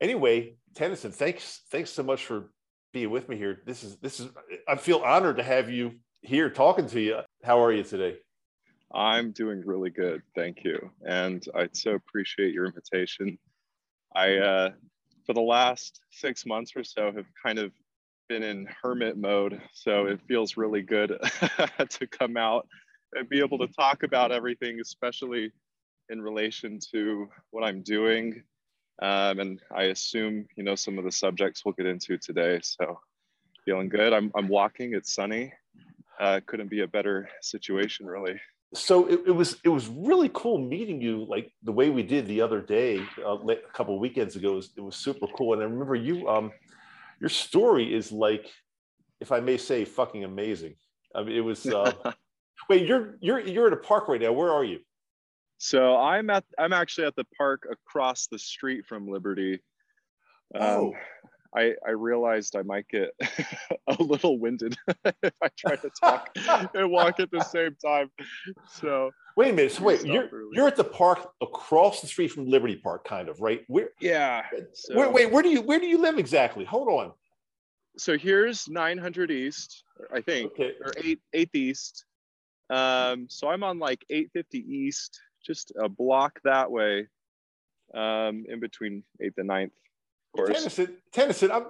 anyway, Tennyson, thanks thanks so much for being with me here. This is this is I feel honored to have you here talking to you. How are you today? I'm doing really good, thank you, and I so appreciate your invitation. I uh, for the last six months or so have kind of been in hermit mode, so it feels really good to come out and be able to talk about everything, especially in relation to what I'm doing. Um, and I assume, you know, some of the subjects we'll get into today. So feeling good. I'm, I'm walking, it's sunny. Uh, couldn't be a better situation really. So it, it, was it was really cool meeting you like the way we did the other day uh, a couple of weekends ago. It was, it was super cool. And I remember you um your story is like, if I may say, fucking amazing. I mean, it was. Uh, wait, you're you're you're at a park right now. Where are you? So I'm at I'm actually at the park across the street from Liberty. Um, oh. I, I realized I might get a little winded if I try to talk and walk at the same time. So wait a minute. So wait, you're you're at the park across the street from Liberty Park, kind of, right? Where? Yeah. So, wait, wait, where do you where do you live exactly? Hold on. So here's 900 East, I think, okay. or eight eighth East. Um, so I'm on like 850 East just a block that way um, in between 8th and 9th, of course. Tennyson, Tennyson, I'm,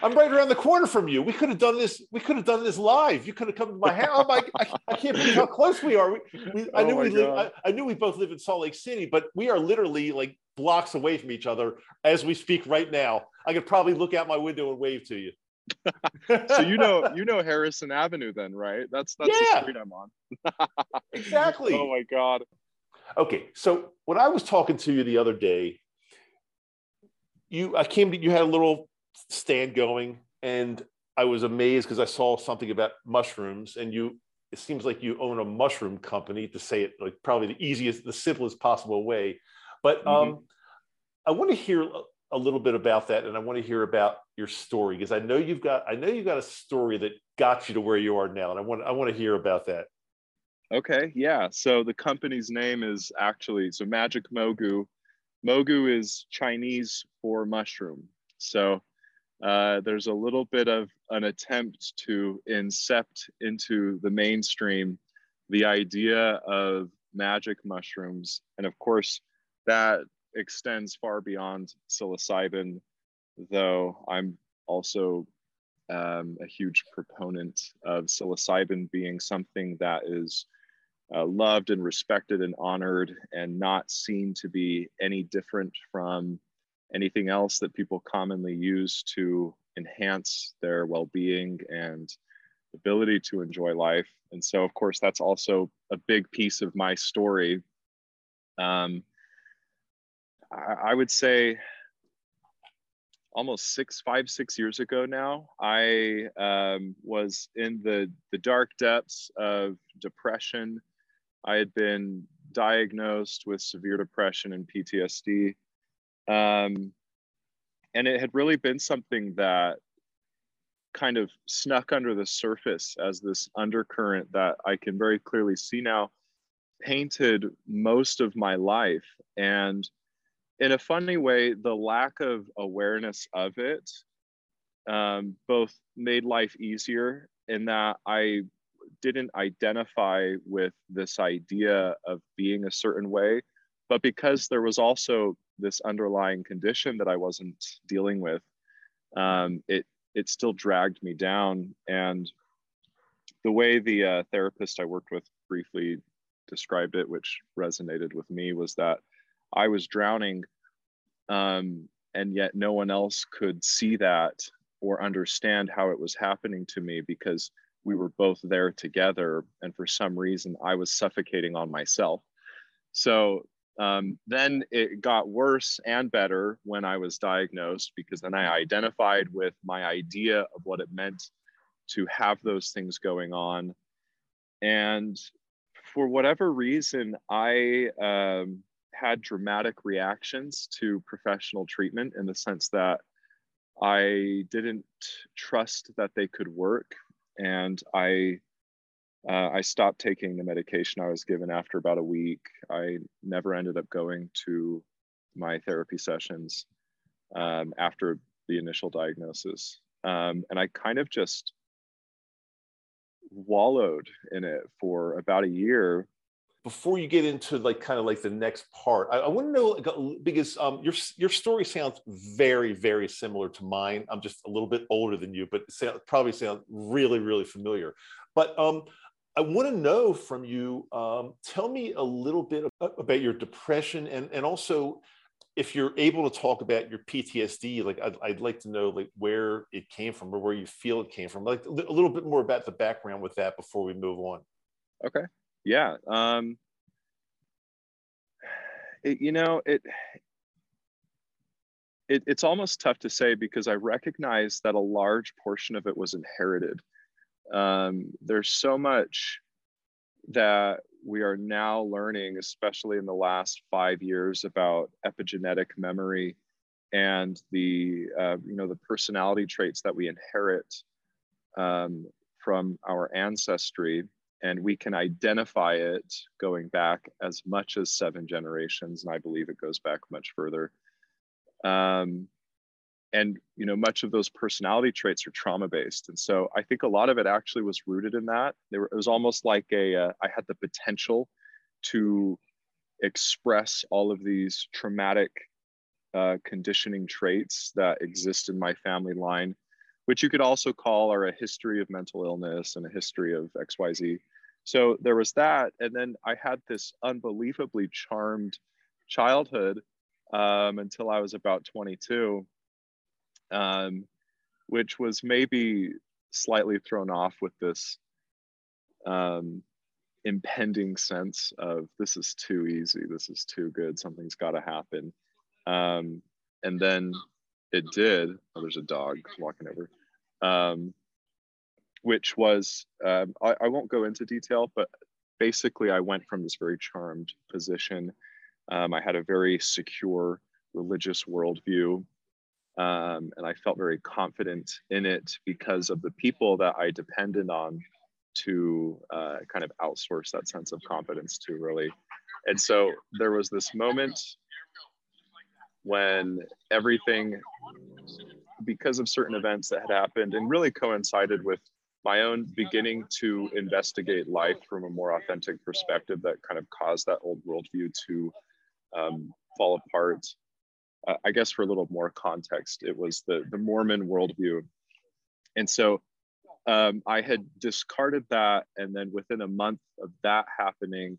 I'm right around the corner from you. We could have done this. We could have done this live. You could have come to my house. Oh my, I, I can't believe how close we are. We, we, I oh knew we live. I, I, knew we both live in Salt Lake City, but we are literally like blocks away from each other as we speak right now. I could probably look out my window and wave to you. so you know you know Harrison Avenue then, right? That's that's yeah. the street I'm on. exactly. Oh my god. Okay, so when I was talking to you the other day, you I came to you had a little stand going, and I was amazed because I saw something about mushrooms, and you it seems like you own a mushroom company to say it like probably the easiest, the simplest possible way. But mm-hmm. um, I want to hear a little bit about that, and I want to hear about your story because I know you've got I know you've got a story that got you to where you are now, and I want I want to hear about that. Okay, yeah. So the company's name is actually so Magic Mogu. Mogu is Chinese for mushroom. So uh, there's a little bit of an attempt to incept into the mainstream the idea of magic mushrooms. And of course, that extends far beyond psilocybin, though I'm also um, a huge proponent of psilocybin being something that is uh, loved and respected and honored and not seen to be any different from anything else that people commonly use to enhance their well-being and ability to enjoy life. And so of course that's also a big piece of my story. Um, I, I would say almost six five six years ago now i um, was in the the dark depths of depression I had been diagnosed with severe depression and PTSD. Um, and it had really been something that kind of snuck under the surface as this undercurrent that I can very clearly see now painted most of my life. And in a funny way, the lack of awareness of it um, both made life easier in that I didn't identify with this idea of being a certain way. But because there was also this underlying condition that I wasn't dealing with, um, it it still dragged me down. And the way the uh, therapist I worked with briefly described it, which resonated with me, was that I was drowning, um, and yet no one else could see that or understand how it was happening to me because we were both there together and for some reason i was suffocating on myself. So um, then it got worse and better when i was diagnosed because then i identified with my idea of what it meant to have those things going on. And for whatever reason i um, had dramatic reactions to professional treatment in the sense that I didn't trust that they could work and I uh, I stopped taking the medication I was given after about a week. I never ended up going to my therapy sessions. um, after the initial diagnosis. Um, and I kind of just wallowed in it for about a year before you get into like kind of like the next part i, I want to know because um, your your story sounds very very similar to mine. I'm just a little bit older than you but sound, probably sound really really familiar. But um, i want to know from you um, tell me a little bit about your depression and and also if you're able to talk about your PTSD, like I'd, I'd, like to know like where it came from or where you feel it came from, like a little bit more about the background with that before we move on. Okay yeah um it, you know it, it it's almost tough to say because i recognize that a large portion of it was inherited. Um, there's so much that we are now learning especially in the last five years about epigenetic memory and the uh, you know the personality traits that we inherit um, from our ancestry and we can identify it going back as much as seven generations and i believe it goes back much further. Um, and you know much of those personality traits are trauma based and so i think a lot of it actually was rooted in that. Were, it was almost like a uh, I had the potential to express all of these traumatic uh, conditioning traits that exist in my family line which you could also call are a history of mental illness and a history of xyz so there was that and then i had this unbelievably charmed childhood um, until i was about 22 um, which was maybe slightly thrown off with this um, impending sense of this is too easy this is too good something's got to happen. Um, and then it did. Oh there's a dog walking over. Um, which was um, I, I, won't go into detail, but basically I went from this very charmed position. Um, I had a very secure religious worldview, um, and I felt very confident in it because of the people that I depended on to uh, kind of outsource that sense of confidence to really. And so there was this moment when everything because of certain events that had happened and really coincided with my own beginning to investigate life from a more authentic perspective that kind of caused that old worldview to um, fall apart. Uh, I guess for a little more context, it was the, the Mormon worldview. And so um, I had discarded that. And then within a month of that happening,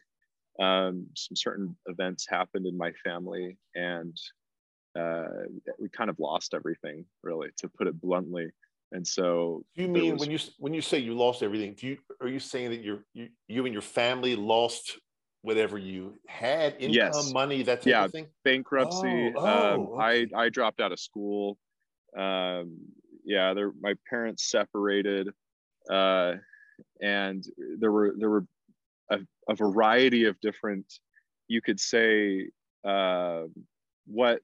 um, some certain events happened in my family. And uh, we kind of lost everything, really, to put it bluntly and so do you mean was, when you when you say you lost everything do you are you saying that you you, you and your family lost whatever you had income yes. money that type yeah, of thing bankruptcy oh, oh, um, okay. i i dropped out of school um, yeah there my parents separated uh, and there were there were a, a variety of different you could say uh, what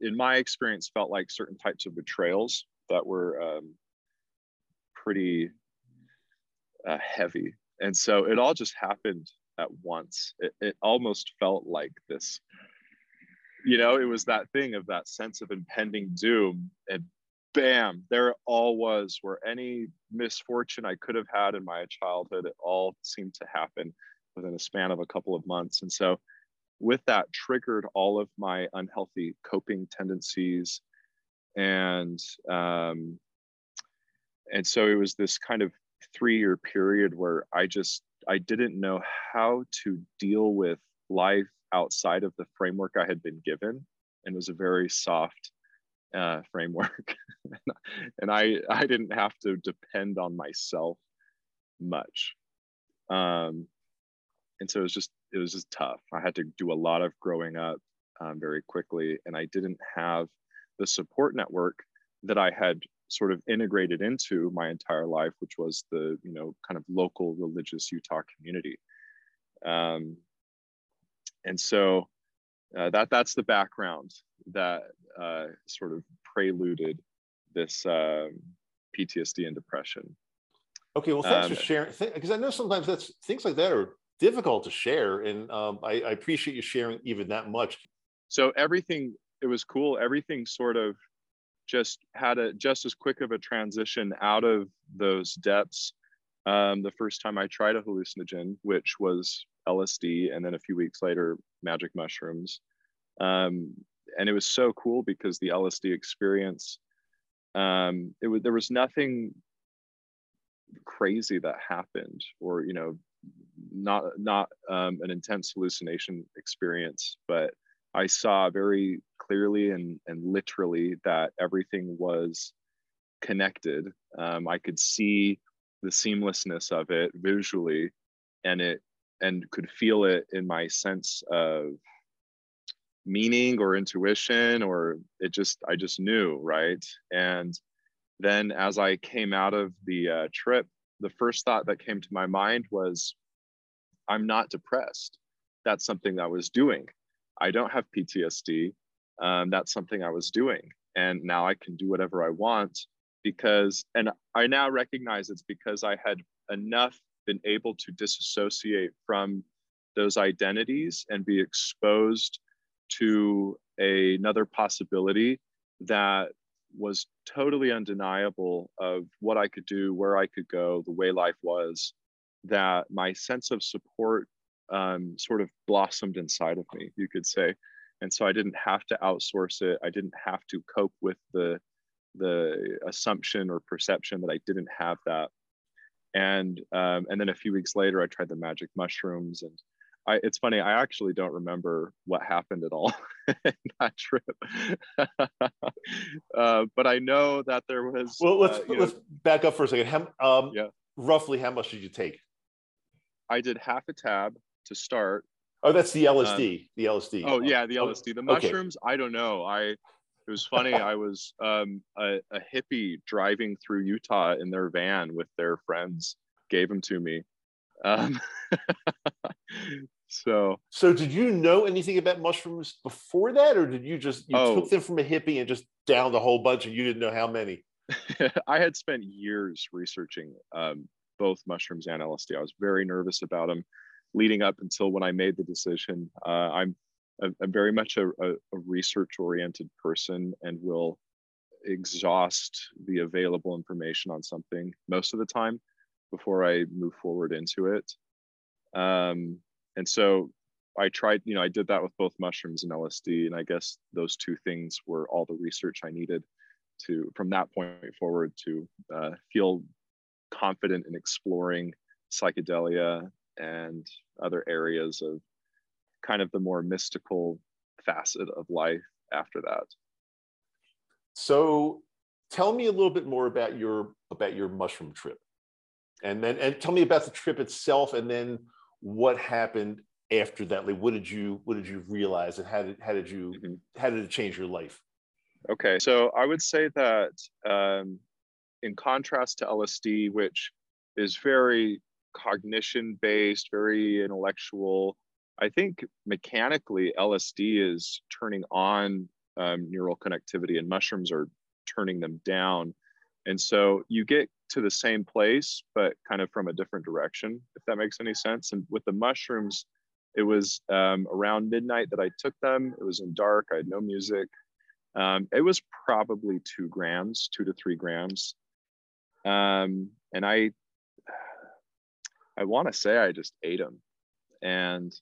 in my experience felt like certain types of betrayals that were um, pretty uh, heavy. And so it all just happened at once. It, it almost felt like this, you know, it was that thing of that sense of impending doom. And bam, there it all was, where any misfortune I could have had in my childhood, it all seemed to happen within a span of a couple of months. And so with that triggered all of my unhealthy coping tendencies and um, and so it was this kind of three year period where i just i didn't know how to deal with life outside of the framework i had been given. And it was a very soft uh, framework. And i i didn't have to depend on myself much. Um, and so it was just it was just tough. I had to do a lot of growing up um, very quickly. And i didn't have the support network that I had sort of integrated into my entire life, which was the you know kind of local religious Utah community. Um, and so uh, that that's the background that uh, sort of preluded this um, PTSD and depression. Okay, well, thanks um, for sharing. Because I know sometimes that's things like that are difficult to share, and um, I, I appreciate you sharing even that much. So everything it was cool. Everything sort of just had a just as quick of a transition out of those depths. Um, the first time I tried a hallucinogen, which was LSD, and then a few weeks later, magic mushrooms. Um, and it was so cool because the LSD experience, um, it was there was nothing crazy that happened, or you know, not not um, an intense hallucination experience, but I saw very clearly and, and literally that everything was connected. Um, I could see the seamlessness of it visually and it and could feel it in my sense of meaning or intuition or it just i just knew right? And then as i came out of the uh, trip the first thought that came to my mind was i'm not depressed. That's something i was doing i don't have ptsd um, that's something I was doing. And now I can do whatever I want because, and I now recognize it's because I had enough been able to disassociate from those identities and be exposed to a, another possibility that was totally undeniable of what I could do, where I could go, the way life was, that my sense of support um, sort of blossomed inside of me, you could say. And so i didn't have to outsource it. I didn't have to cope with the the assumption or perception that i didn't have that. And um, and then a few weeks later i tried the magic mushrooms. And I, it's funny i actually don't remember what happened at all in that trip. Uh, but i know that there was well let's uh, let's know, back up for a second. How, um, yeah. roughly how much did you take? I did half a tab to start Oh, that's the LSD. Um, the LSD. Oh yeah, the LSD. The mushrooms. Okay. I don't know. I. It was funny. I was um, a, a hippie driving through Utah in their van with their friends. Gave them to me. Um, so. So did you know anything about mushrooms before that, or did you just you oh, took them from a hippie and just downed a whole bunch, and you didn't know how many? I had spent years researching um, both mushrooms and LSD. I was very nervous about them leading up until when I made the decision. Uh, I'm, I'm very much a, a, a research oriented person and will exhaust the available information on something most of the time before I move forward into it. Um, and so I tried, you know, I did that with both mushrooms and LSD. And I guess those two things were all the research I needed to, from that point forward, to uh, feel confident in exploring psychedelia and other areas of kind of the more mystical facet of life after that. So tell me a little bit more about your about your mushroom trip. And then and tell me about the trip itself and then what happened after that. Like what did you what did you realize and how did how did you mm-hmm. how did it change your life? Okay, so I would say that um, in contrast to LSD, which is very cognition based, very intellectual. I think mechanically, LSD is turning on um, neural connectivity, and mushrooms are turning them down. And so you get to the same place, but kind of from a different direction, if that makes any sense. And with the mushrooms, it was um, around midnight that I took them. It was in dark. I had no music. Um, it was probably two grams, two to three grams. Um, and I I want to say I just ate them. And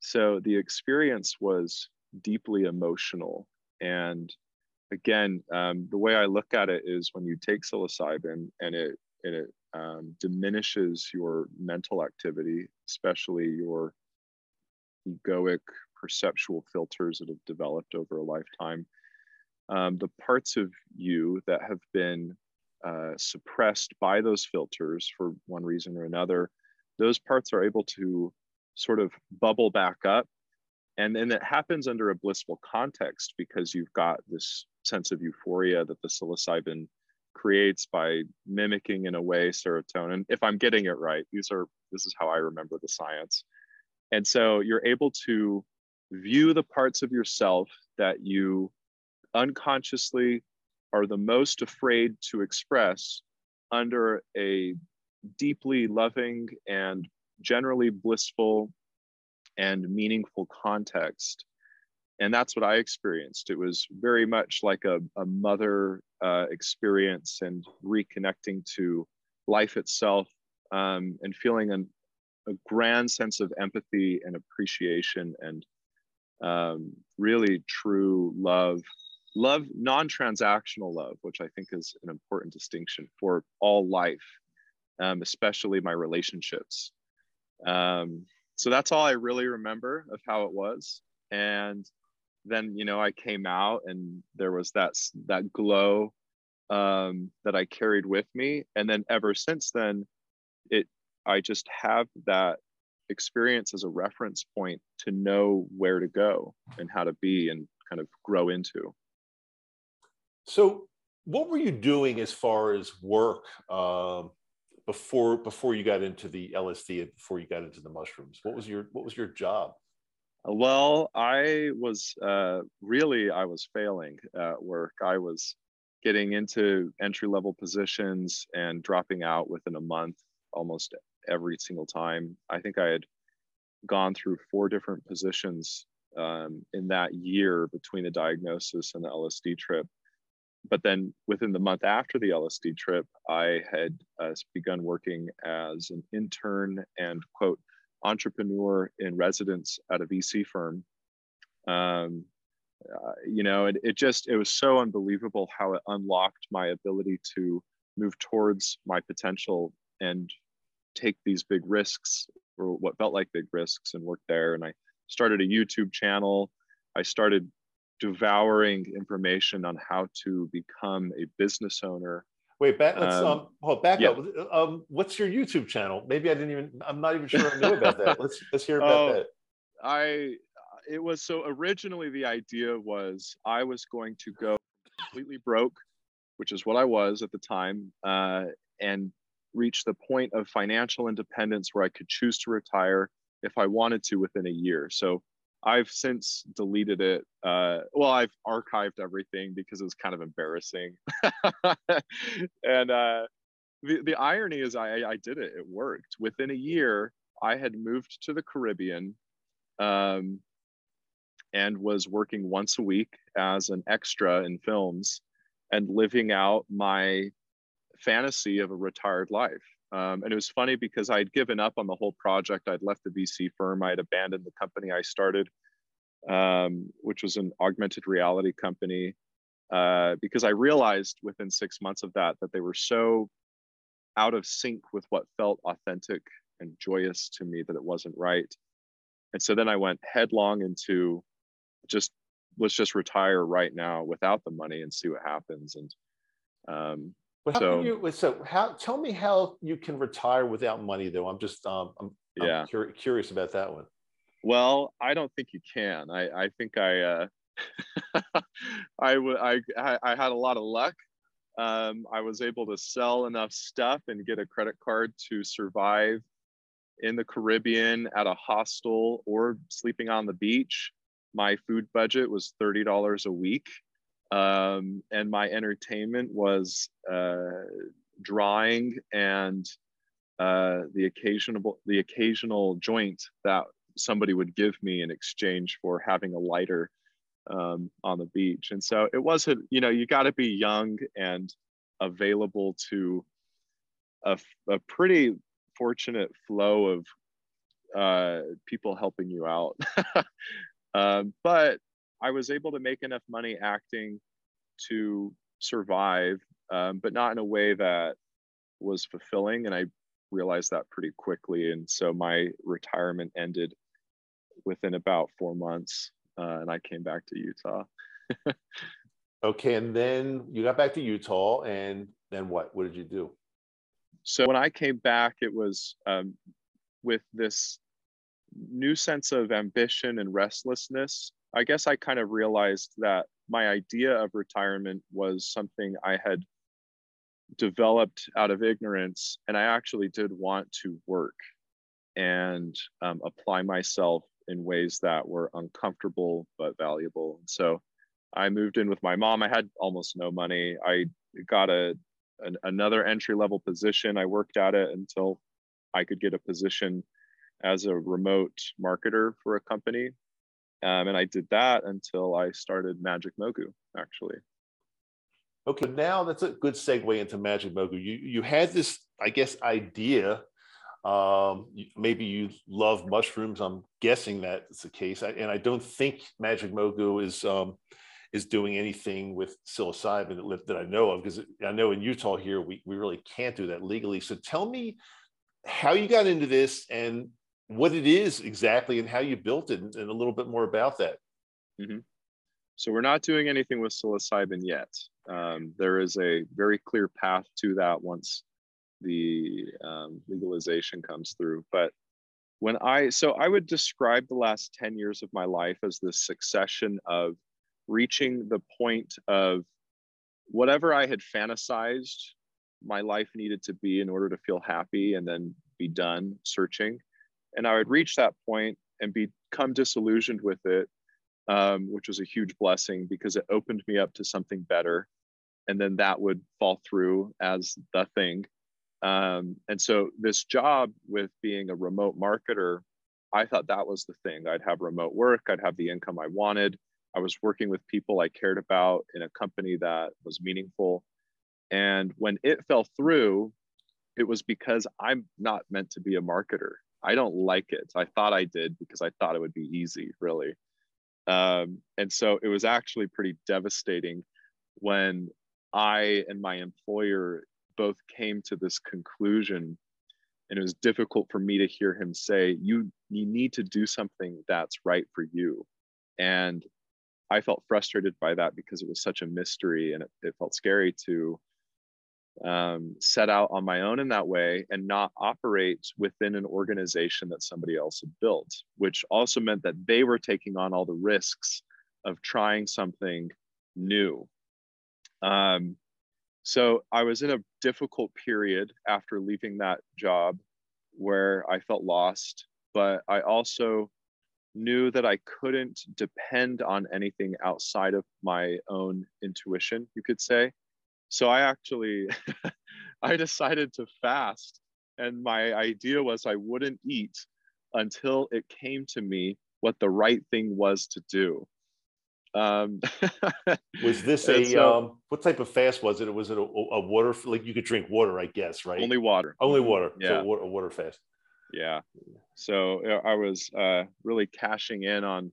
so the experience was deeply emotional. And again, um, the way I look at it is when you take psilocybin and it, and it um, diminishes your mental activity, especially your egoic perceptual filters that have developed over a lifetime. Um, the parts of you that have been uh, suppressed by those filters for one reason or another those parts are able to sort of bubble back up. And then it happens under a blissful context because you've got this sense of euphoria that the psilocybin creates by mimicking in a way serotonin. If I'm getting it right, these are this is how I remember the science. And so you're able to view the parts of yourself that you unconsciously are the most afraid to express under a deeply loving and generally blissful and meaningful context. and that's what I experienced. It was very much like a, a mother uh, experience and reconnecting to life itself um, and feeling an, a grand sense of empathy and appreciation and um, really true love love non-transactional love which i think is an important distinction for all life um, especially my relationships. Um, so that's all i really remember of how it was. And then you know i came out and there was that that glow um, that i carried with me. And then ever since then it i just have that experience as a reference point to know where to go and how to be and kind of grow into. So, what were you doing as far as work uh, before before you got into the LSD and before you got into the mushrooms? What was your what was your job? Well, I was uh, really I was failing at work. I was getting into entry level positions and dropping out within a month almost every single time. I think I had gone through four different positions um, in that year between the diagnosis and the LSD trip but then within the month after the LSD trip, I had uh, begun working as an intern and quote entrepreneur in residence at a VC firm. Um, uh, you know, it, it just it was so unbelievable how it unlocked my ability to move towards my potential and take these big risks or what felt like big risks and work there. And I started a YouTube channel. I started devouring information on how to become a business owner. Wait, back, let's um, um, hold, back yeah. up. Um, what's your YouTube channel? Maybe I didn't even. I'm not even sure I knew about that. Let's let's hear about oh, that. I it was so originally the idea was I was going to go completely broke, which is what I was at the time, uh, and reach the point of financial independence where I could choose to retire if I wanted to within a year. So I've since deleted it. Uh, well, I've archived everything because it was kind of embarrassing. and uh, the, the irony is, I, I did it. It worked. Within a year, I had moved to the Caribbean um, and was working once a week as an extra in films and living out my fantasy of a retired life. Um, and it was funny because I'd given up on the whole project. I'd left the VC firm. I had abandoned the company I started, um, which was an augmented reality company, uh, because I realized within six months of that that they were so out of sync with what felt authentic and joyous to me that it wasn't right. And so then I went headlong into just let's just retire right now without the money and see what happens. And um, but how so, you, so how, tell me how you can retire without money though. I'm just, um, I'm, yeah. I'm cur- curious about that one. Well, I don't think you can. I, I think I, uh, I, w- I, I had a lot of luck. Um, I was able to sell enough stuff and get a credit card to survive in the Caribbean at a hostel or sleeping on the beach. My food budget was $30 a week um, and my entertainment was uh, drawing and uh, the occasional the occasional joint that somebody would give me in exchange for having a lighter um, on the beach. And so it wasn't, you know, you got to be young and available to a, a pretty fortunate flow of uh, people helping you out. um, but I was able to make enough money acting to survive, um, but not in a way that was fulfilling. And I realized that pretty quickly. And so my retirement ended within about four months, uh, and I came back to Utah. okay, and then you got back to Utah, and then what? What did you do? So when I came back, it was um, with this new sense of ambition and restlessness I guess I kind of realized that my idea of retirement was something I had developed out of ignorance, and I actually did want to work and um, apply myself in ways that were uncomfortable but valuable. So I moved in with my mom. I had almost no money. I got a an, another entry level position. I worked at it until I could get a position as a remote marketer for a company Um, and I did that until I started Magic Mogu, actually. Okay, now that's a good segue into Magic Mogu. You you had this, I guess, idea. Um, maybe you love mushrooms. I'm guessing that's the case. I, and I don't think Magic Mogu is um, is doing anything with psilocybin that, that I know of, because I know in Utah here we we really can't do that legally. So tell me how you got into this and what it is exactly and how you built it and, a little bit more about that. Mm-hmm. So we're not doing anything with psilocybin yet. Um, there is a very clear path to that once the um, legalization comes through. But when I, so I would describe the last 10 years of my life as this succession of reaching the point of whatever I had fantasized my life needed to be in order to feel happy and then be done searching. And I would reach that point and become disillusioned with it um, which was a huge blessing because it opened me up to something better. And then that would fall through as the thing. Um, and so this job with being a remote marketer, I thought that was the thing. I'd have remote work, I'd have the income I wanted. I was working with people I cared about in a company that was meaningful. And when it fell through, it was because I'm not meant to be a marketer. I don't like it. I thought I did because I thought it would be easy, really. Um, and so it was actually pretty devastating when I and my employer both came to this conclusion. And it was difficult for me to hear him say, you, you need to do something that's right for you. And I felt frustrated by that because it was such a mystery and it, it felt scary to um, set out on my own in that way and not operate within an organization that somebody else had built, which also meant that they were taking on all the risks of trying something new. Um, so I was in a difficult period after leaving that job where I felt lost, but I also knew that I couldn't depend on anything outside of my own intuition, you could say. So I actually I decided to fast and my idea was I wouldn't eat until it came to me what the right thing was to do. Um, was this a so, um, what type of fast was it? Was it a, a, water like you could drink water? I guess right. Only water. Only water. Yeah. So water, a water fast. Yeah. So I was uh, really cashing in on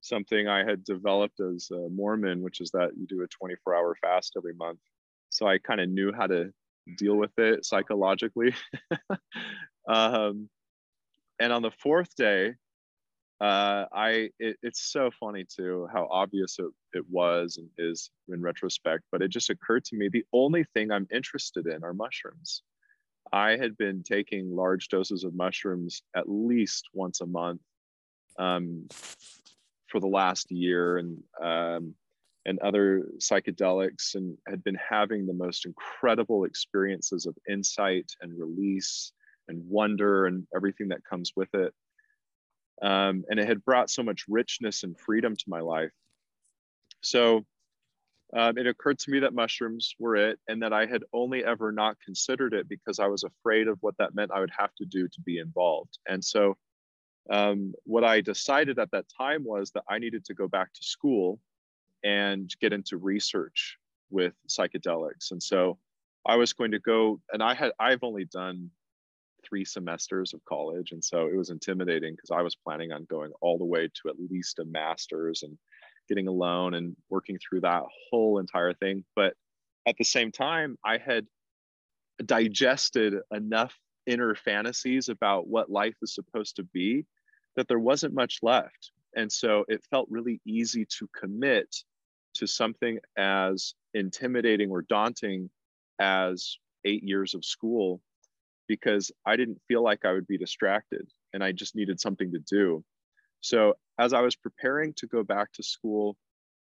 something I had developed as a Mormon, which is that you do a 24 hour fast every month so I kind of knew how to deal with it psychologically. um, and on the fourth day, uh, I it, it's so funny too how obvious it, it was and is in retrospect, but it just occurred to me the only thing I'm interested in are mushrooms. I had been taking large doses of mushrooms at least once a month um, for the last year, and um, and other psychedelics and had been having the most incredible experiences of insight and release and wonder and everything that comes with it. Um, and it had brought so much richness and freedom to my life. So um, it occurred to me that mushrooms were it and that I had only ever not considered it because I was afraid of what that meant I would have to do to be involved. And so um, what I decided at that time was that I needed to go back to school and get into research with psychedelics. And so I was going to go, and I had, I've only done three semesters of college. And so it was intimidating because I was planning on going all the way to at least a master's and getting a loan and working through that whole entire thing. But at the same time, I had digested enough inner fantasies about what life is supposed to be that there wasn't much left. And so it felt really easy to commit to something as intimidating or daunting as eight years of school because I didn't feel like I would be distracted and I just needed something to do. So, as I was preparing to go back to school,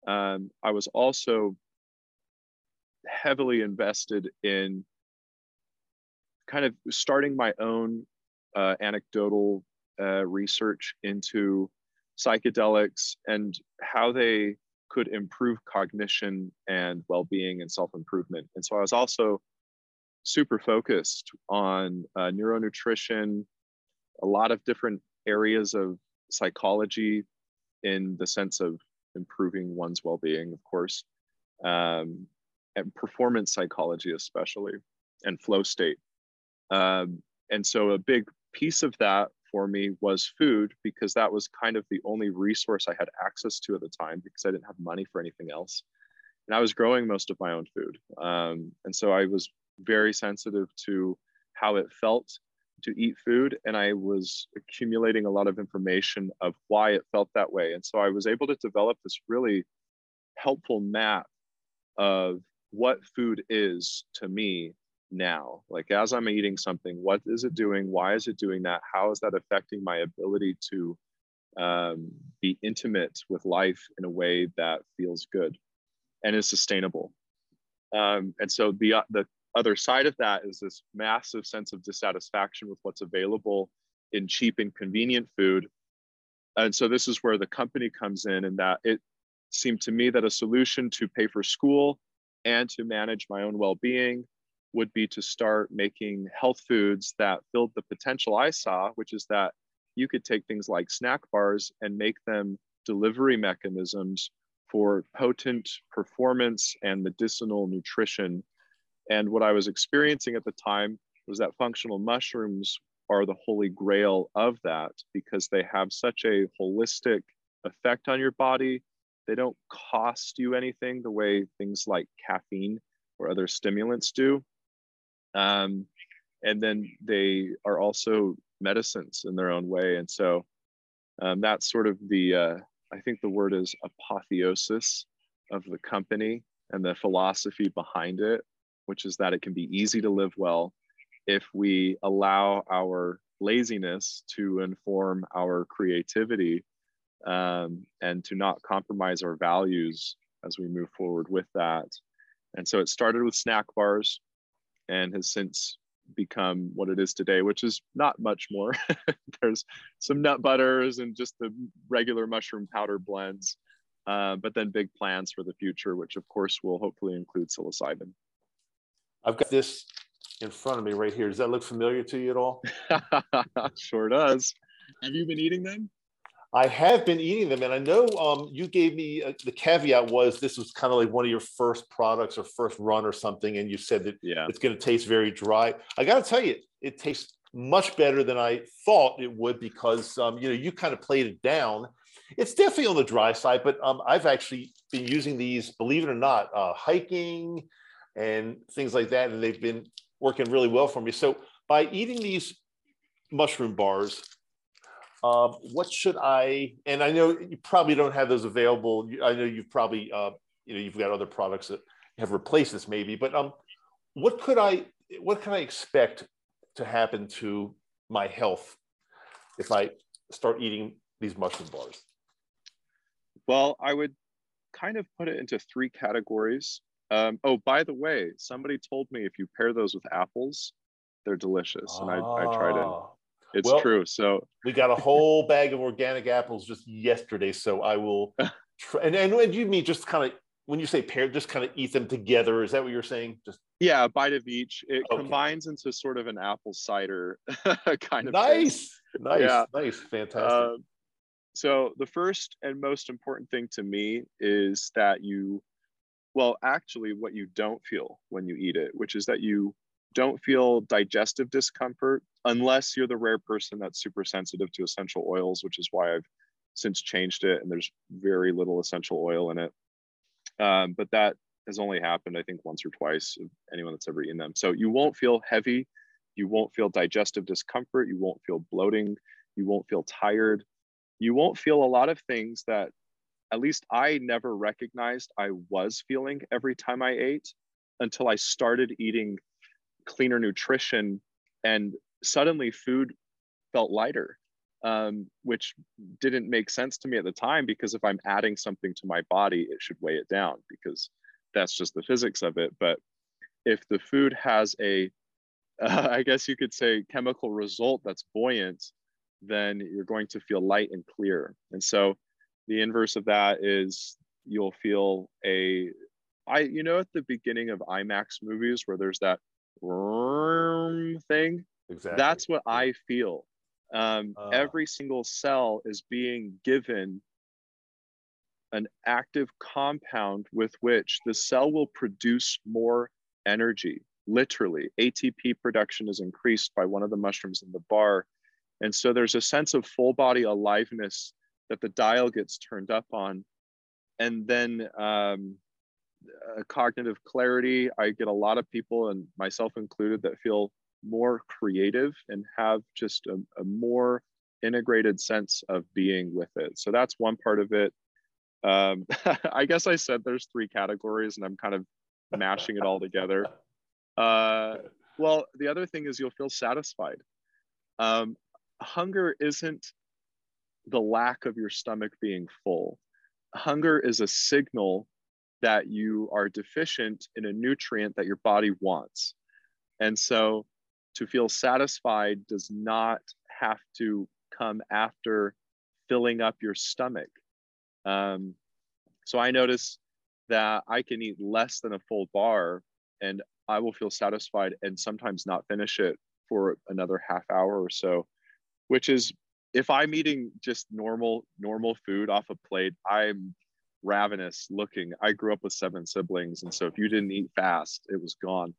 um, I was also heavily invested in kind of starting my own uh, anecdotal uh, research into psychedelics and how they could improve cognition and well-being and self-improvement and so i was also super focused on uh, neuronutrition a lot of different areas of psychology in the sense of improving one's well-being, of course, um, and performance psychology especially, and flow state. Um, and so a big piece of that for me was food because that was kind of the only resource I had access to at the time because I didn't have money for anything else. And I was growing most of my own food. Um, and so I was very sensitive to how it felt to eat food. And I was accumulating a lot of information of why it felt that way. And so I was able to develop this really helpful map of what food is to me now? Like as i'm eating something what is it doing? Why is it doing that? How is that affecting my ability to um, be intimate with life in a way that feels good and is sustainable? Um, and so the, the other side of that is this massive sense of dissatisfaction with what's available in cheap and convenient food. And so this is where the company comes in and that it seemed to me that a solution to pay for school and to manage my own well-being would be to start making health foods that filled the potential I saw, which is that you could take things like snack bars and make them delivery mechanisms for potent performance and medicinal nutrition. And what I was experiencing at the time was that functional mushrooms are the holy grail of that because they have such a holistic effect on your body. They don't cost you anything the way things like caffeine or other stimulants do. Um, and then they are also medicines in their own way. And so um, that's sort of the, uh, I think the word is apotheosis of the company and the philosophy behind it, which is that it can be easy to live well if we allow our laziness to inform our creativity um, and to not compromise our values as we move forward with that. And so it started with snack bars and has since become what it is today, which is not much more. There's some nut butters and just the regular mushroom powder blends, uh, but then big plans for the future, which of course will hopefully include psilocybin. I've got this in front of me right here. Does that look familiar to you at all? sure does. Have you been eating them? I have been eating them, and I know um, you gave me uh, the caveat was this was kind of like one of your first products or first run or something, and you said that yeah. it's going to taste very dry. I got to tell you, it tastes much better than I thought it would because um, you know you kind of played it down. It's definitely on the dry side, but um, I've actually been using these, believe it or not, uh, hiking and things like that, and they've been working really well for me. So by eating these mushroom bars, um, what should I? And I know you probably don't have those available. I know you've probably, uh, you know, you've got other products that have replaced this, maybe. But um, what could I? What can I expect to happen to my health if I start eating these mushroom bars? Well, I would kind of put it into three categories. Um, oh, by the way, somebody told me if you pair those with apples, they're delicious, and I, I tried it. It's well, true. So we got a whole bag of organic apples just yesterday. So I will try. And, and when you mean just kind of when you say pair, just kind of eat them together. Is that what you're saying? Just yeah, a bite of each. It okay. combines into sort of an apple cider kind of. Nice, thing. nice, yeah. nice, fantastic. Uh, so the first and most important thing to me is that you, well, actually, what you don't feel when you eat it, which is that you don't feel digestive discomfort unless you're the rare person that's super sensitive to essential oils, which is why I've since changed it and there's very little essential oil in it. Um, but that has only happened, I think, once or twice of anyone that's ever eaten them. So you won't feel heavy, you won't feel digestive discomfort, you won't feel bloating, you won't feel tired, you won't feel a lot of things that at least I never recognized I was feeling every time I ate until I started eating cleaner nutrition and suddenly food felt lighter um, which didn't make sense to me at the time because if i'm adding something to my body it should weigh it down because that's just the physics of it. But if the food has a uh, I guess you could say chemical result that's buoyant then you're going to feel light and clear. And so the inverse of that is you'll feel a i you know at the beginning of imax movies where there's that thing. Exactly. That's what I feel. Um, uh, every single cell is being given an active compound with which the cell will produce more energy. Literally, ATP production is increased by one of the mushrooms in the bar. And so there's a sense of full body aliveness that the dial gets turned up on. And then um, cognitive clarity. I get a lot of people, and myself included, that feel more creative and have just a, a more integrated sense of being with it. So that's one part of it. Um, I guess I said there's three categories, and I'm kind of mashing it all together. Uh, well, the other thing is you'll feel satisfied. Um, hunger isn't the lack of your stomach being full. Hunger is a signal that you are deficient in a nutrient that your body wants. And so to feel satisfied does not have to come after filling up your stomach. Um, so I notice that I can eat less than a full bar and I will feel satisfied and sometimes not finish it for another half hour or so, which is if I'm eating just normal normal food off a plate, I'm ravenous looking. I grew up with seven siblings, and so if you didn't eat fast, it was gone.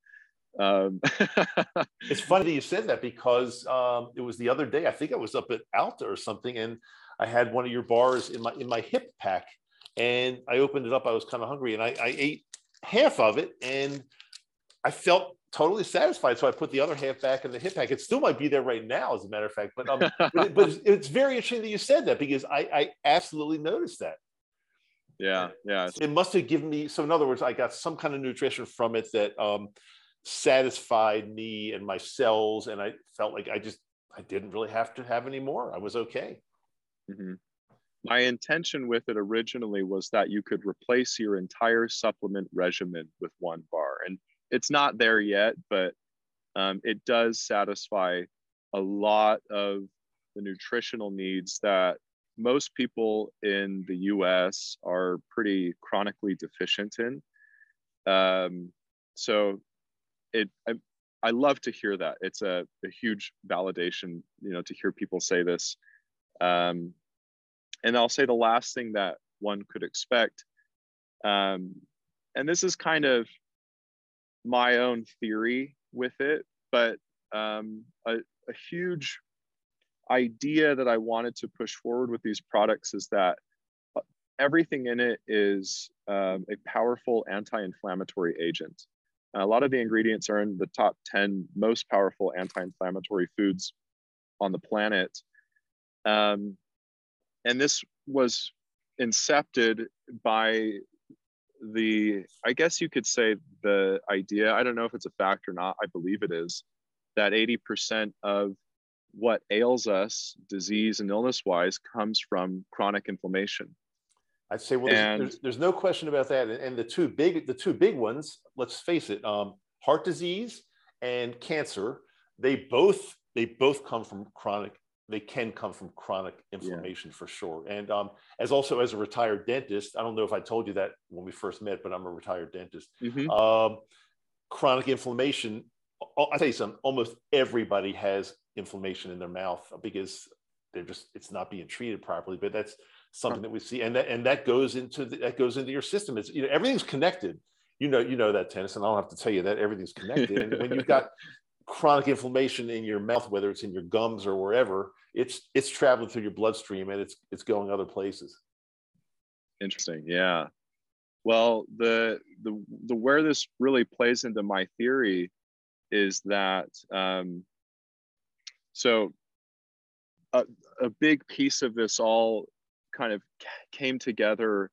Um, it's funny that you said that because um, it was the other day. I think I was up at Alta or something, and I had one of your bars in my in my hip pack, and I opened it up. I was kind of hungry, and I, I ate half of it, and I felt totally satisfied. So I put the other half back in the hip pack. It still might be there right now, as a matter of fact. But um, but, but it's, it's, very interesting that you said that because I, I absolutely noticed that. Yeah, yeah. It must have given me. So in other words, I got some kind of nutrition from it that um, satisfied me and my cells, and I felt like I just I didn't really have to have any more. I was okay. Mm-hmm. My intention with it originally was that you could replace your entire supplement regimen with one bar, and it's not there yet, but um, it does satisfy a lot of the nutritional needs that most people in the US are pretty chronically deficient in. Um, so it, I, I, love to hear that. It's a, a, huge validation, you know, to hear people say this. Um, and I'll say the last thing that one could expect, um, and this is kind of my own theory with it, but um, a, a huge idea that I wanted to push forward with these products is that uh, everything in it is um, a powerful anti-inflammatory agent. a lot of the ingredients are in the top 10 most powerful anti-inflammatory foods on the planet. Um, and this was incepted by the i guess you could say the idea i don't know if it's a fact or not i believe it is that 80% of what ails us disease and illness wise comes from chronic inflammation i'd say well and, there's, there's, no question about that and the two big the two big ones let's face it um, heart disease and cancer they both they both come from chronic they can come from chronic inflammation yeah. for sure. And um, as also as a retired dentist, I don't know if I told you that when we first met, but I'm a retired dentist. Mm-hmm. Um, chronic inflammation, I'll tell you something, almost everybody has inflammation in their mouth because they're just it's not being treated properly. But that's something that we see, and that and that goes into the, that goes into your system. It's you know everything's connected. You know you know that tennis, and I don't have to tell you that everything's connected. and when you've got chronic inflammation in your mouth, whether it's in your gums or wherever, it's it's traveling through your bloodstream and it's it's going other places. Interesting. Yeah. Well, the the the where this really plays into my theory is that um, so a, a big piece of this all kind of came together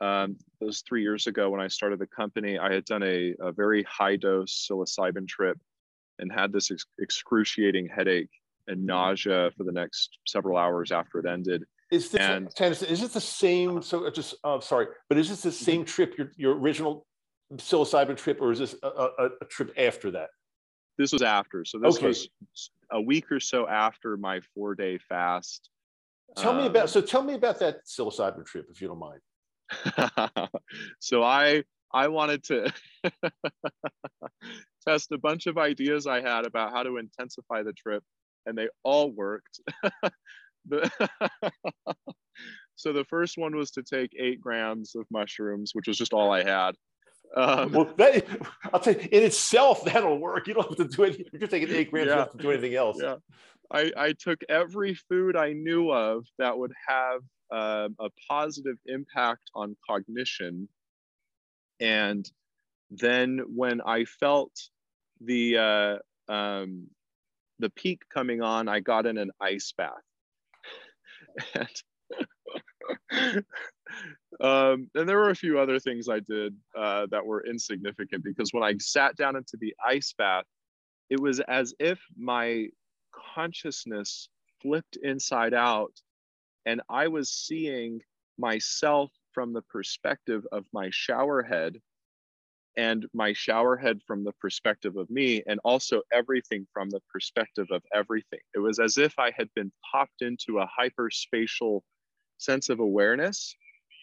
um, those three years ago when I started the company, I had done a, a very high dose psilocybin trip and had this ex- excruciating headache and mm-hmm. nausea for the next several hours after it ended. Is this, and, Tennis, is it the same? So uh, just, uh, sorry, but is this the mm-hmm. same trip, your, your original psilocybin trip, or is this a, a, a trip after that? This was after. So this okay. was a week or so after my four day fast. Tell um, me about, so tell me about that psilocybin trip, if you don't mind. so I I wanted to test a bunch of ideas I had about how to intensify the trip, and they all worked. so the first one was to take eight grams of mushrooms, which was just all I had. Um, well, that, I'll tell you, in itself, that'll work. You don't have to do it. You're taking eight grams, yeah, you don't have to do anything else. Yeah. I, I took every food I knew of that would have um, a positive impact on cognition. And then when I felt the uh, um, the peak coming on, I got in an ice bath. and, um, and there were a few other things I did uh, that were insignificant because when I sat down into the ice bath, it was as if my consciousness flipped inside out and I was seeing myself from the perspective of my shower head and my shower head from the perspective of me and also everything from the perspective of everything. It was as if i had been popped into a hyperspatial sense of awareness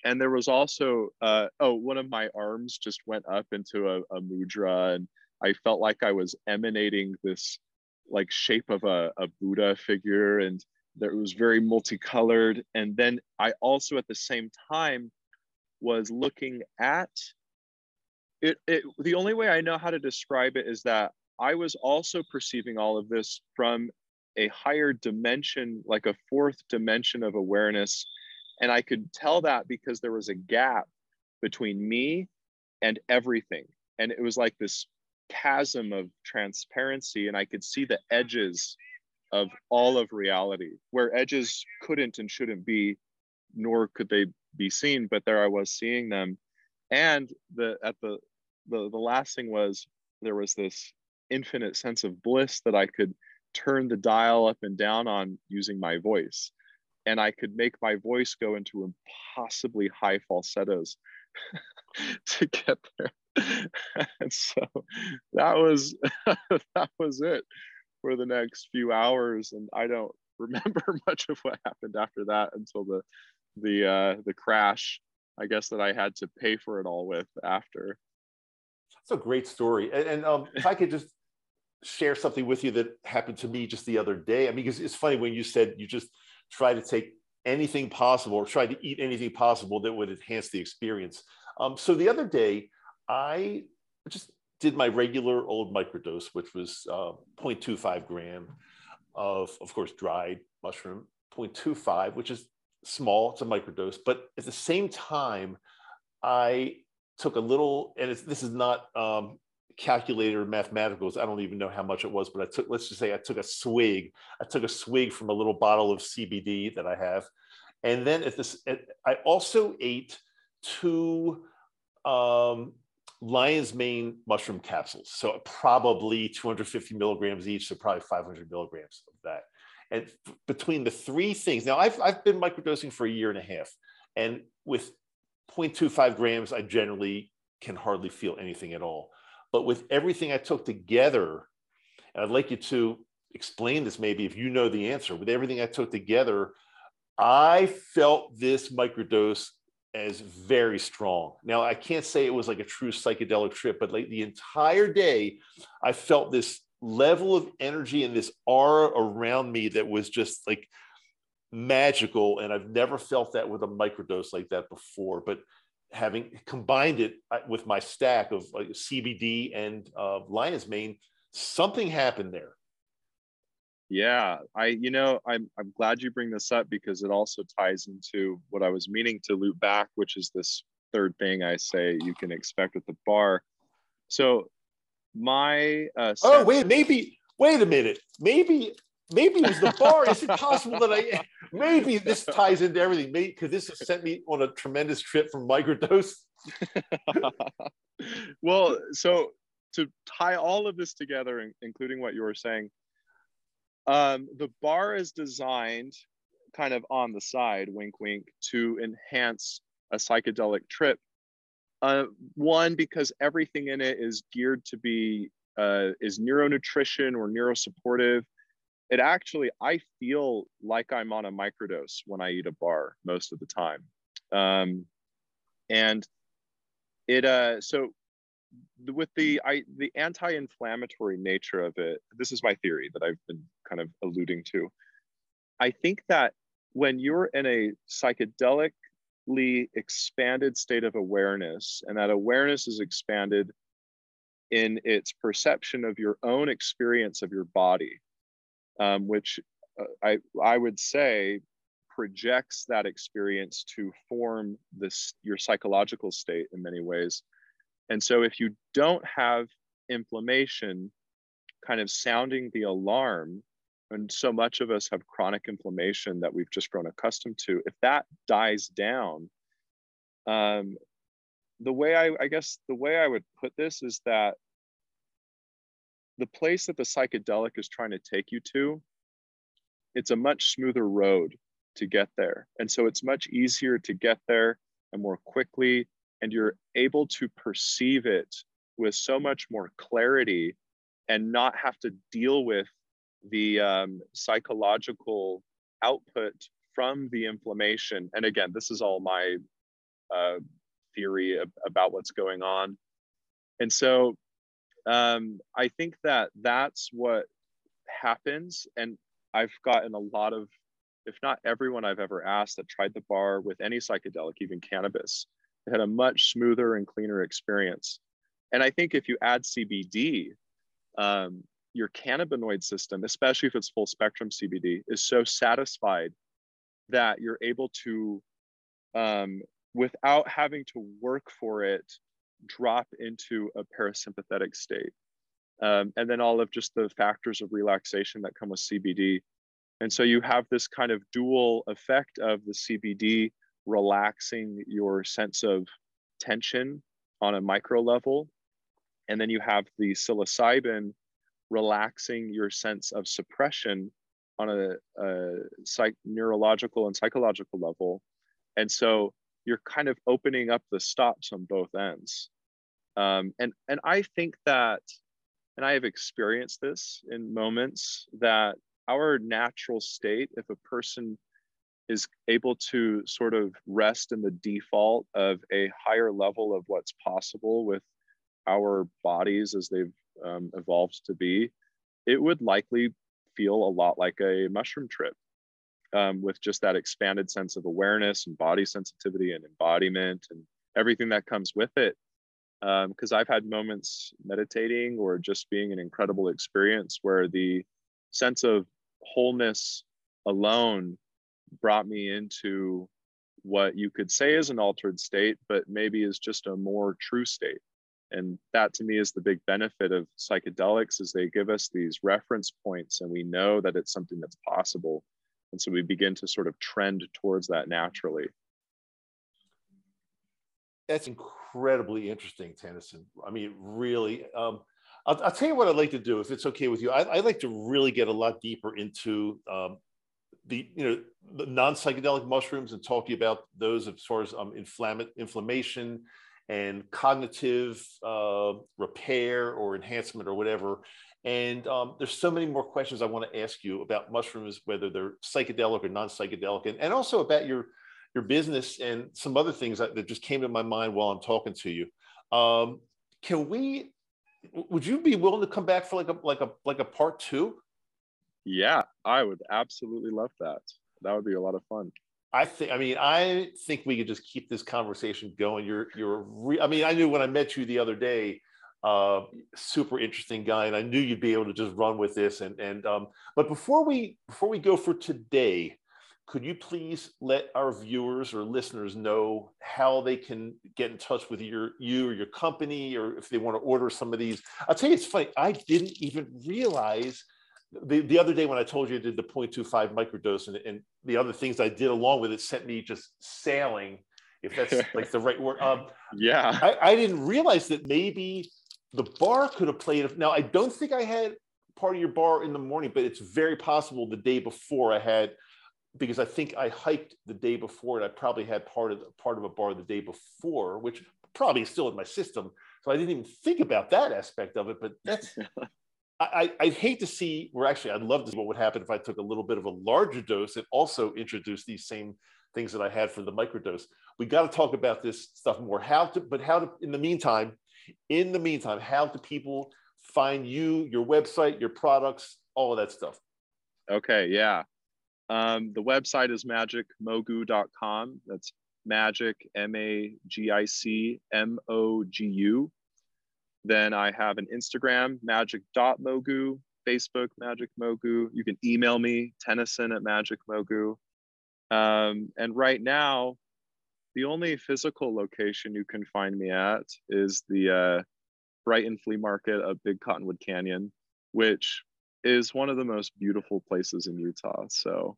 and there was also uh, oh one of my arms just went up into a, a mudra and i felt like i was emanating this like shape of a, a buddha figure and that was very multicolored and then i also at the same time was looking at it, it the only way I know how to describe it is that I was also perceiving all of this from a higher dimension, like a fourth dimension of awareness. And I could tell that because there was a gap between me and everything. And it was like this chasm of transparency. And I could see the edges of all of reality, where edges couldn't and shouldn't be, nor could they be seen. But there I was seeing them and the at the the the last thing was there was this infinite sense of bliss that I could turn the dial up and down on using my voice and I could make my voice go into impossibly high falsettos to get there. and so that was that was it for the next few hours and I don't remember much of what happened after that until the the uh the crash I guess that I had to pay for it all with after. That's a great story. And, and um, if I could just share something with you that happened to me just the other day. I mean, because it's funny when you said you just try to take anything possible or try to eat anything possible that would enhance the experience. Um, so the other day, I just did my regular old microdose, which was uh, 0.25 gram of, of course, dried mushroom, 0.25, which is small, it's a microdose. But at the same time, I took a little, and this is not um, calculated or mathematicals. I don't even know how much it was, but I took, let's just say I took a swig. I took a swig from a little bottle of CBD that I have. And then at this, at, I also ate two um, lion's mane mushroom capsules. So probably 250 milligrams each, so probably 500 milligrams of that. And between the three things, now I've, I've been microdosing for a year and a half. And with 0.25 grams, I generally can hardly feel anything at all. But with everything I took together, and I'd like you to explain this maybe if you know the answer, with everything I took together, I felt this microdose as very strong. Now, I can't say it was like a true psychedelic trip, but like the entire day, I felt this level of energy and this aura around me that was just like magical and i've never felt that with a microdose like that before but having combined it uh, with my stack of like cbd and uh, lion's mane something happened there. Yeah i you know i'm i'm glad you bring this up because it also ties into what i was meaning to loop back which is this third thing i say you can expect at the bar. So my uh, oh wait maybe wait a minute. Maybe maybe it was the bar. Is it possible that I maybe this ties into everything? Maybe because this has sent me on a tremendous trip from microdose. well, so to tie all of this together, including what you were saying, um, the bar is designed kind of on the side, wink, wink, to enhance a psychedelic trip. Uh, one, because everything in it is geared to be uh, is neuronutrition or neurosupportive it actually i feel like i'm on a microdose when i eat a bar most of the time. Um, and it uh so with the i the anti-inflammatory nature of it this is my theory that i've been kind of alluding to. I think that when you're in a psychedelically expanded state of awareness, and that awareness is expanded in its perception of your own experience of your body, um, which uh, I, I would say projects that experience to form this your psychological state in many ways. And so if you don't have inflammation kind of sounding the alarm and so much of us have chronic inflammation that we've just grown accustomed to if that dies down um, the way I, I guess the way i would put this is that the place that the psychedelic is trying to take you to it's a much smoother road to get there. And so it's much easier to get there and more quickly, and you're able to perceive it with so much more clarity and not have to deal with the um, psychological output from the inflammation. And again, this is all my uh, theory of, about what's going on. And so um, I think that that's what happens. And I've gotten a lot of if not everyone I've ever asked that tried the bar with any psychedelic, even cannabis, had a much smoother and cleaner experience. And I think if you add CBD, um, your cannabinoid system, especially if it's full spectrum CBD, is so satisfied that you're able to, um, without having to work for it, drop into a parasympathetic state. Um, and then all of just the factors of relaxation that come with CBD and so you have this kind of dual effect of the CBD relaxing your sense of tension on a micro level. And then you have the psilocybin relaxing your sense of suppression on a, a psych, neurological and psychological level. And so you're kind of opening up the stops on both ends. Um, and, and I think that, and I have experienced this in moments that our natural state, if a person is able to sort of rest in the default of a higher level of what's possible with our bodies as they've um, evolved to be, it would likely feel a lot like a mushroom trip um, with just that expanded sense of awareness and body sensitivity and embodiment and everything that comes with it. Because um, I've had moments meditating or just being an incredible experience where the sense of wholeness alone brought me into what you could say is an altered state, but maybe is just a more true state. And that to me is the big benefit of psychedelics is they give us these reference points and we know that it's something that's possible. And so we begin to sort of trend towards that naturally. That's incredibly interesting, Tennyson. I mean, really, um, I'll, I'll, tell you what I'd like to do, if it's okay with you. I, would like to really get a lot deeper into um, the you know the non psychedelic mushrooms and talk to you about those as far as um, inflamm- inflammation and cognitive uh, repair or enhancement or whatever. And um, there's so many more questions I want to ask you about mushrooms, whether they're psychedelic or non psychedelic, and, and also about your your business and some other things that, that just came to my mind while I'm talking to you. Um, can we would you be willing to come back for like a like a like a part two? Yeah, I would absolutely love that. That would be a lot of fun. I think. I mean, I think we could just keep this conversation going. You're you're. Re- I mean, I knew when I met you the other day, uh, super interesting guy, and I knew you'd be able to just run with this. And and um, but before we before we go for today, could you please let our viewers or listeners know how they can get in touch with your you or your company or if they want to order some of these i'll tell you it's funny i didn't even realize the, the other day when i told you i did the 0.25 microdose and, and the other things i did along with it sent me just sailing if that's like the right word um, yeah I, I didn't realize that maybe the bar could have played now i don't think i had part of your bar in the morning but it's very possible the day before i had because I think I hiked the day before and I probably had part of part of a bar the day before, which probably is still in my system. So I didn't even think about that aspect of it. But that's I, I'd hate to see where actually I'd love to see what would happen if I took a little bit of a larger dose and also introduced these same things that I had for the microdose. We got to talk about this stuff more. How to, but how to, in the meantime, in the meantime, how do people find you, your website, your products, all of that stuff? Okay, yeah. Um, the website is magicmogu.com. That's magic, M A G I C M O G U. Then I have an Instagram, magic.mogu, Facebook, Magic Mogu. You can email me, Tennyson at Magic Mogu. Um, and right now, the only physical location you can find me at is the uh, Brighton Flea Market of Big Cottonwood Canyon, which is one of the most beautiful places in Utah. So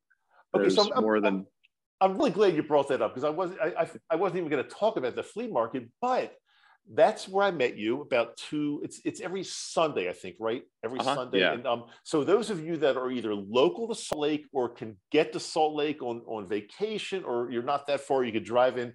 there's okay, so I'm, more I'm, than. I'm really glad you brought that up because I wasn't I, I, I wasn't even going to talk about the flea market, but that's where I met you about two. It's it's every Sunday, I think, right? Every uh-huh, Sunday. Yeah. And um, so those of you that are either local to Salt Lake or can get to Salt Lake on on vacation, or you're not that far, you could drive in.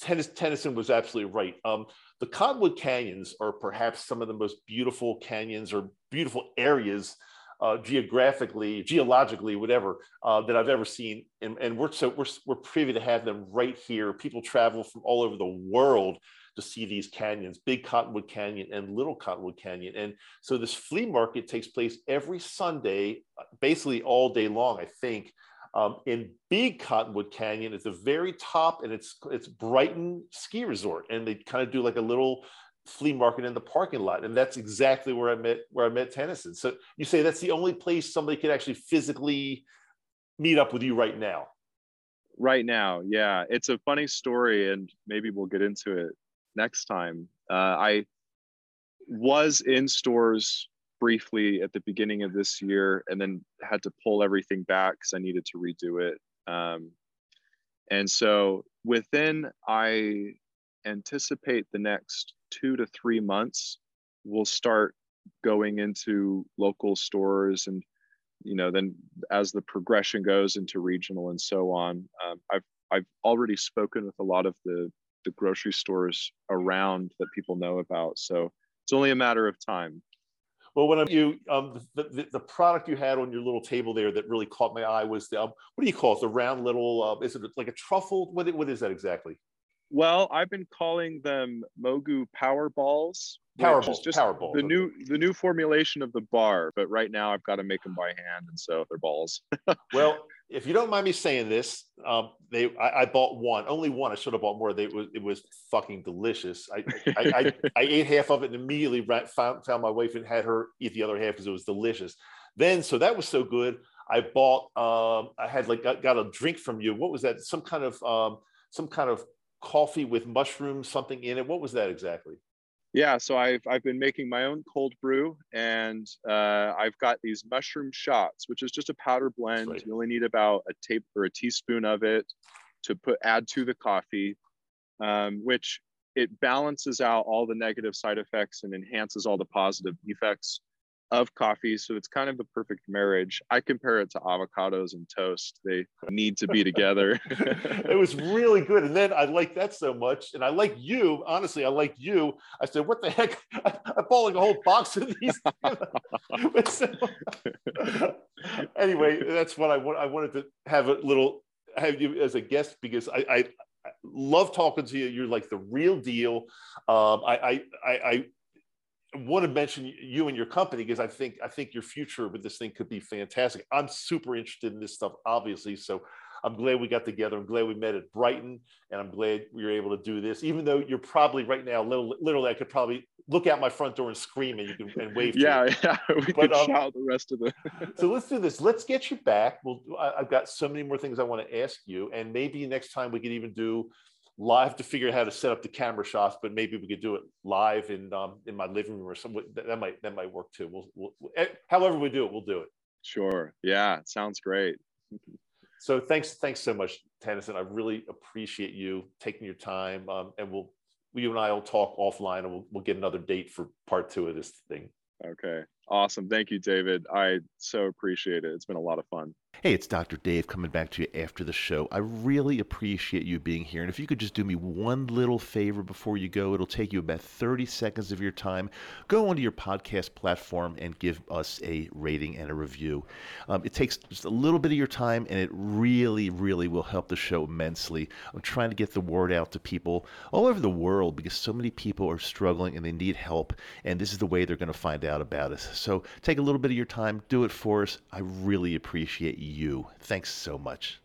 Tennis, Tennyson was absolutely right. Um, the Cottonwood Canyons are perhaps some of the most beautiful canyons or beautiful areas uh, geographically, geologically, whatever uh, that I've ever seen. And, and we're so we're we're privy to have them right here. People travel from all over the world to see these canyons, Big Cottonwood Canyon and Little Cottonwood Canyon. And so this flea market takes place every Sunday, basically all day long, I think. Um, in Big Cottonwood Canyon, at the very top, and it's it's Brighton Ski Resort, and they kind of do like a little flea market in the parking lot, and that's exactly where I met where I met Tennyson. So you say that's the only place somebody could actually physically meet up with you right now. Right now, yeah, it's a funny story, and maybe we'll get into it next time. Uh, I was in stores briefly at the beginning of this year and then had to pull everything back because I needed to redo it. Um, and so within, I anticipate the next two to three months, we'll start going into local stores and you know then as the progression goes into regional and so on um, i've i've already spoken with a lot of the the grocery stores around that people know about. So it's only a matter of time. Well, when of you um, the, the, the, product you had on your little table there that really caught my eye was the um, what do you call it? The round little uh, is it like a truffle? What what is that exactly? Well, I've been calling them Mogu Power Balls. Power balls, just power balls. The new the new formulation of the bar, but right now I've got to make them by hand, and so they're balls. well, if you don't mind me saying this, um, they I, I, bought one, only one. I should have bought more. They it was it was fucking delicious. I I, I, I, ate half of it and immediately found found my wife and had her eat the other half because it was delicious. Then so that was so good. I bought um, I had like got, got, a drink from you. What was that? Some kind of um, some kind of coffee with mushrooms, something in it. What was that exactly? Yeah, so I've I've been making my own cold brew, and uh, I've got these mushroom shots, which is just a powder blend. Right. You only need about a tape or a teaspoon of it to put add to the coffee, um, which it balances out all the negative side effects and enhances all the positive effects of coffee. So it's kind of the perfect marriage. I compare it to avocados and toast. They need to be together. it was really good. And then I like that so much. And I like you. Honestly, I like you. I said, what the heck? I, am like a whole box of these. anyway, that's what I want. I wanted to have a little have you as a guest because I, I love talking to you. You're like the real deal. Um, I, I, I, want to mention you and your company because I think I think your future with this thing could be fantastic. I'm super interested in this stuff, obviously. So I'm glad we got together. I'm glad we met at Brighton, and I'm glad we were able to do this. Even though you're probably right now, literally, literally I could probably look out my front door and scream, and you can and wave. yeah, yeah, we but, could um, shout the rest of the. so let's do this. Let's get you back. Well, I've got so many more things I want to ask you, and maybe next time we could even do live to figure out how to set up the camera shots, but maybe we could do it live in um, in my living room or something. That might that might work too. We'll, we'll, eh, however we do it, we'll do it. Sure. Yeah, sounds great. so thanks thanks so much, Tennyson. I really appreciate you taking your time, um, and we'll you and I will talk offline, and we'll we'll get another date for part two of this thing. Okay. Awesome. Thank you, David. I so appreciate it. It's been a lot of fun. Hey, it's Dr. Dave coming back to you after the show. I really appreciate you being here. And if you could just do me one little favor before you go, it'll take you about 30 seconds of your time. Go onto your podcast platform and give us a rating and a review. Um, it takes just a little bit of your time, and it really, really will help the show immensely. I'm trying to get the word out to people all over the world because so many people are struggling and they need help. And this is the way they're going to find out about us. So take a little bit of your time, do it for us. I really appreciate you. Thanks so much.